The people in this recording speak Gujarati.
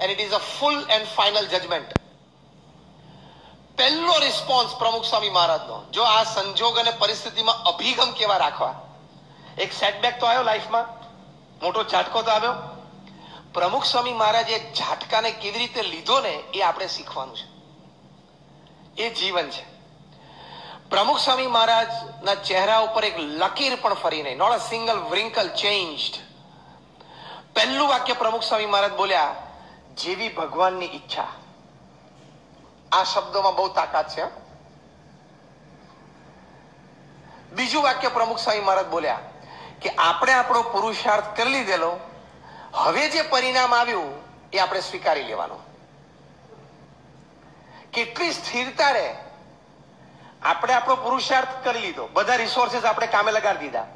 and it is a full and final judgment. પહેલો રિસ્પોન્સ પ્રમુખ સ્વામી મહારાજનો, જો આ સંજોગ અને પરિસ્થિતિમાં અભિગમ કેવા રાખવા? એક સેટબેક તો આવ્યો લાઈફમાં, મોટો ઝાટકો તો આવ્યો. પ્રમુખ સ્વામી મહારાજે એ ઝાટકાને કેવી રીતે લીધો ને એ આપણે શીખવાનું છે. એ જીવન છે. પ્રમુખ સ્વામી મહારાજના ચહેરા ઉપર એક લકીર પણ ફરી નહીં. Not a single wrinkle changed પહેલું વાક્ય પ્રમુખ સ્વામી મહારાજ બોલ્યા જેવી ભગવાનની ઈચ્છા. આ શબ્દોમાં બહુ તાકાત છે બીજું વાક્ય પ્રમુખ સ્વામી મહારાજ બોલ્યા કે, આપણે આપણો પુરુષાર્થ કરી લીધેલો, હવે જે પરિણામ આવ્યું, એ આપણે સ્વીકારી લેવાનું. કેટલી સ્થિરતા રહે આપણે આપણો પુરુષાર્થ કરી લીધો. બધા રિસોર્સિસ આપણે કામે લગાડી દીધા.